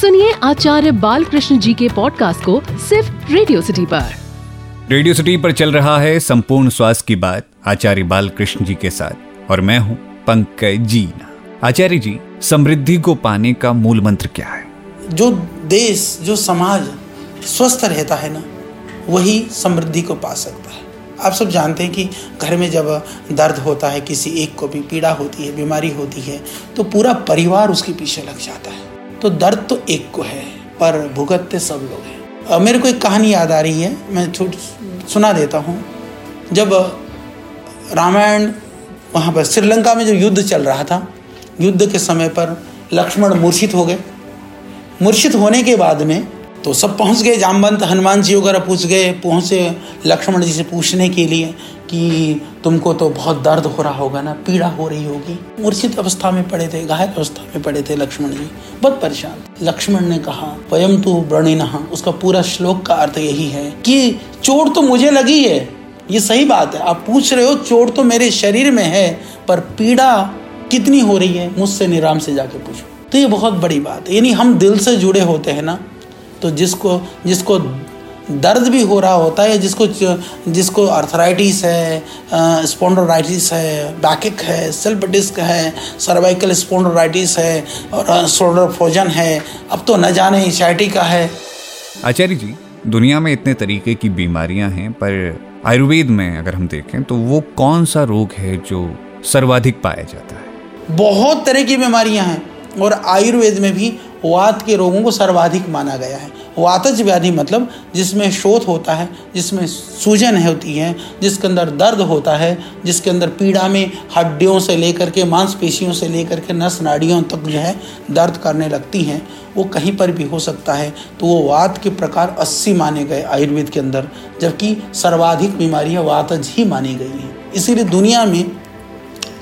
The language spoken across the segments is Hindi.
सुनिए आचार्य बालकृष्ण जी के पॉडकास्ट को सिर्फ़ रेडियो सिटी पर। रेडियो सिटी पर चल रहा है संपूर्ण स्वास्थ्य की बात आचार्य बालकृष्ण जी के साथ। और मैं हूँ पंकज जीना। आचार्य जी समृद्धि को पाने का मूल मंत्र क्या है? जो देश जो समाज स्वस्थ रहता है ना वही समृद्धि को पा सकता है। आप सब जानते हैं कि घर में जब दर्द होता है किसी एक को भी पीड़ा होती है बीमारी होती है तो पूरा परिवार उसके पीछे लग जाता है। तो दर्द तो एक को है, पर भुगतते सब लोग हैं। मेरे को एक कहानी याद आ रही है, मैं छोट सुना देता हूँ। जब रामायण वहाँ पर श्रीलंका में जो युद्ध चल रहा था, युद्ध के समय पर लक्ष्मण मूर्छित हो गए। मूर्छित होने के बाद में तो सब पहुँच गए जामवंत हनुमान जी वगैरह पूछ गए, पहुँचे लक्ष्मण जी से पूछने के लिए। कि तुमको तो बहुत दर्द हो रहा होगा ना, पीड़ा हो रही होगी। मूर्छित अवस्था में पड़े थे, घायल अवस्था में पड़े थे लक्ष्मण जी। बहुत परेशान लक्ष्मण ने कहा वयम तू व्रणिन। उसका पूरा श्लोक का अर्थ यही है कि चोट तो मुझे लगी है। ये सही बात है। आप पूछ रहे हो, चोट तो मेरे शरीर में है, पर पीड़ा कितनी हो रही है? मुझसे निराम से जाके पूछो। तो ये बहुत बड़ी बात है। यानी हम दिल से जुड़े होते हैं ना तो जिसको जिसको दर्द भी हो रहा होता है जिसको जिसको अर्थराइटिस है स्पोंडोराइटिस है बैकिक है सेल्फ डिस्क है सर्वाइकल स्पोंडोराइटिस है और शोल्डर फ्रोजन है। अब तो न जाने एच का है। आचार्य जी दुनिया में इतने तरीके की बीमारियाँ हैं पर आयुर्वेद में अगर हम देखें तो वो कौन सा रोग है जो सर्वाधिक पाया जाता है? बहुत तरह की बीमारियाँ हैं और आयुर्वेद में भी वात के रोगों को सर्वाधिक माना गया है। वातज व्याधि मतलब जिसमें शोथ होता है, जिसमें सूजन होती है, जिसके अंदर दर्द होता है, जिसके अंदर पीड़ा में हड्डियों से लेकर के मांसपेशियों से लेकर के नस नाड़ियों तक जो है दर्द करने लगती हैं, वो कहीं पर भी हो सकता है। तो वो वात के प्रकार 80 माने गए आयुर्वेद के अंदर, जबकि सर्वाधिक बीमारियाँ वातज ही मानी गई हैं। इसीलिए दुनिया में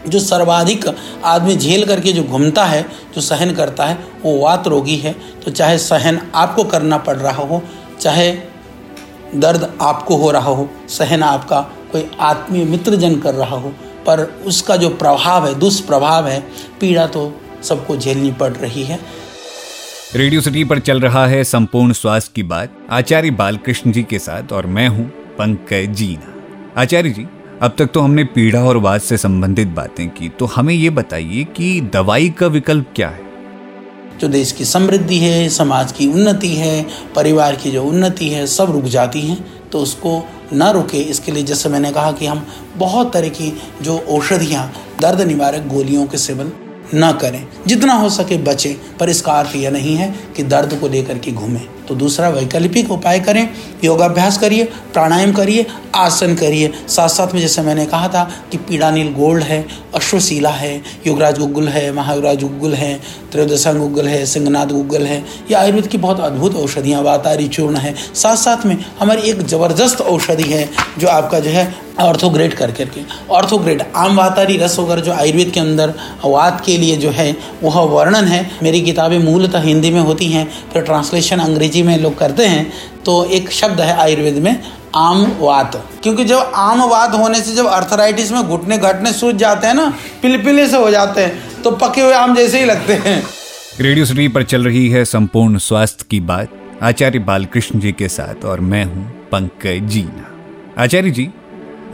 जो सर्वाधिक आदमी झेल करके जो घूमता है, जो सहन करता है, वो वात रोगी है। तो चाहे सहन आपको करना पड़ रहा हो, चाहे दर्द आपको हो रहा हो, सहन आपका कोई आत्मीय मित्रजन कर रहा हो, पर उसका जो प्रभाव है, दुष्प्रभाव है, पीड़ा तो सबको झेलनी पड़ रही है। रेडियो सिटी पर चल रहा है संपूर्ण स्वास्थ्य की बात। आचार्य बालकृष्ण जी के साथ और मैं हूँ पंकज जीना। आचार्य जी अब तक तो हमने पीड़ा और वाद से संबंधित बातें की तो हमें ये बताइए कि दवाई का विकल्प क्या है? जो देश की समृद्धि है, समाज की उन्नति है, परिवार की जो उन्नति है, सब रुक जाती हैं तो उसको न रुके। इसके लिए जैसे मैंने कहा कि हम बहुत तरह की जो औषधियाँ, दर्द निवारक गोलियों के सेवन न करें। जितना हो सके बचें, पर इसका अर्थ यह नहीं है कि दर्द को लेकर के घूमें। तो दूसरा वैकल्पिक उपाय करें, योगाभ्यास करिए, प्राणायाम करिए, आसन करिए। साथ साथ में जैसे मैंने कहा था कि पीड़ानील गोल्ड है अश्वशीला है, युगराज गुग्गुल है, महायुगराज गुग्गुल है त्रयोदशा गुग्गुल है सिंहनाथ गुग्गुल है, ये आयुर्वेद की बहुत अद्भुत औषधियाँ, वातारी चूर्ण है। साथ साथ में हमारी एक ज़बरदस्त औषधि है, जो आपका जो है ऑर्थोग्रेड कर करके। ऑर्थोग्रेड आम वातारी रस वगैरह जो आयुर्वेद के अंदर वात के लिए जो है, वह वर्णन है। मेरी किताबें मूलतः हिंदी में होती हैं फिर ट्रांसलेशन अंग्रेज़ी में लोग करते हैं तो एक शब्द है आयुर्वेद में आम वात क्योंकि जब आम वात होने से जब अर्थराइटिस में घुटने घटने सूझ जाते हैं ना पिलपिले से हो जाते हैं तो पके हुए आम जैसे ही लगते हैं। रेडियो सिटी पर चल रही है संपूर्ण स्वास्थ्य की बात आचार्य बालकृष्ण जी के साथ और मैं हूँ पंकज जीना आचार्य जी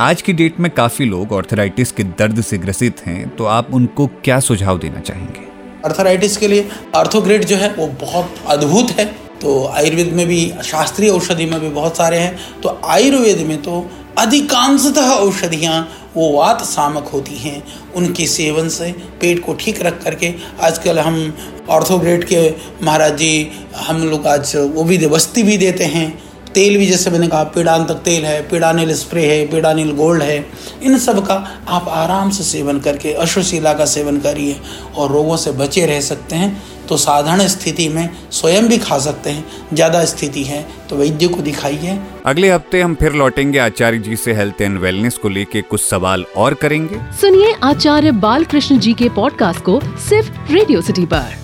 आज की डेट में काफ़ी लोग ऑर्थराइटिस के दर्द से ग्रसित हैं तो आप उनको क्या सुझाव देना चाहेंगे? अर्थराइटिस के लिए अर्थोग्रेड जो है वो बहुत अद्भुत है। तो आयुर्वेद में भी शास्त्रीय औषधि में भी बहुत सारे हैं। तो आयुर्वेद में तो अधिकांशतः औषधियाँ वो वात सामक होती हैं। उनके सेवन से पेट को ठीक रख करके आजकल हम ऑर्थोग्रेड के महाराज जी हम लोग आज वो भी दे, बस्ती भी देते हैं। तेल भी जैसे मैंने कहा पीड़ान तक तेल है पीड़ानिल स्प्रे है पीड़ानिल गोल्ड है इन सब का आप आराम से सेवन करके अश्वशीला का सेवन करिए और रोगों से बचे रह सकते हैं। तो साधारण स्थिति में स्वयं भी खा सकते हैं। ज़्यादा स्थिति है तो वैद्य को दिखाइए। अगले हफ़्ते हम फिर लौटेंगे। आचार्य जी से हेल्थ एंड वेलनेस को लेके कुछ सवाल और करेंगे। सुनिए आचार्य बाल कृष्ण जी के पॉडकास्ट को सिर्फ़ रेडियो सिटी पर।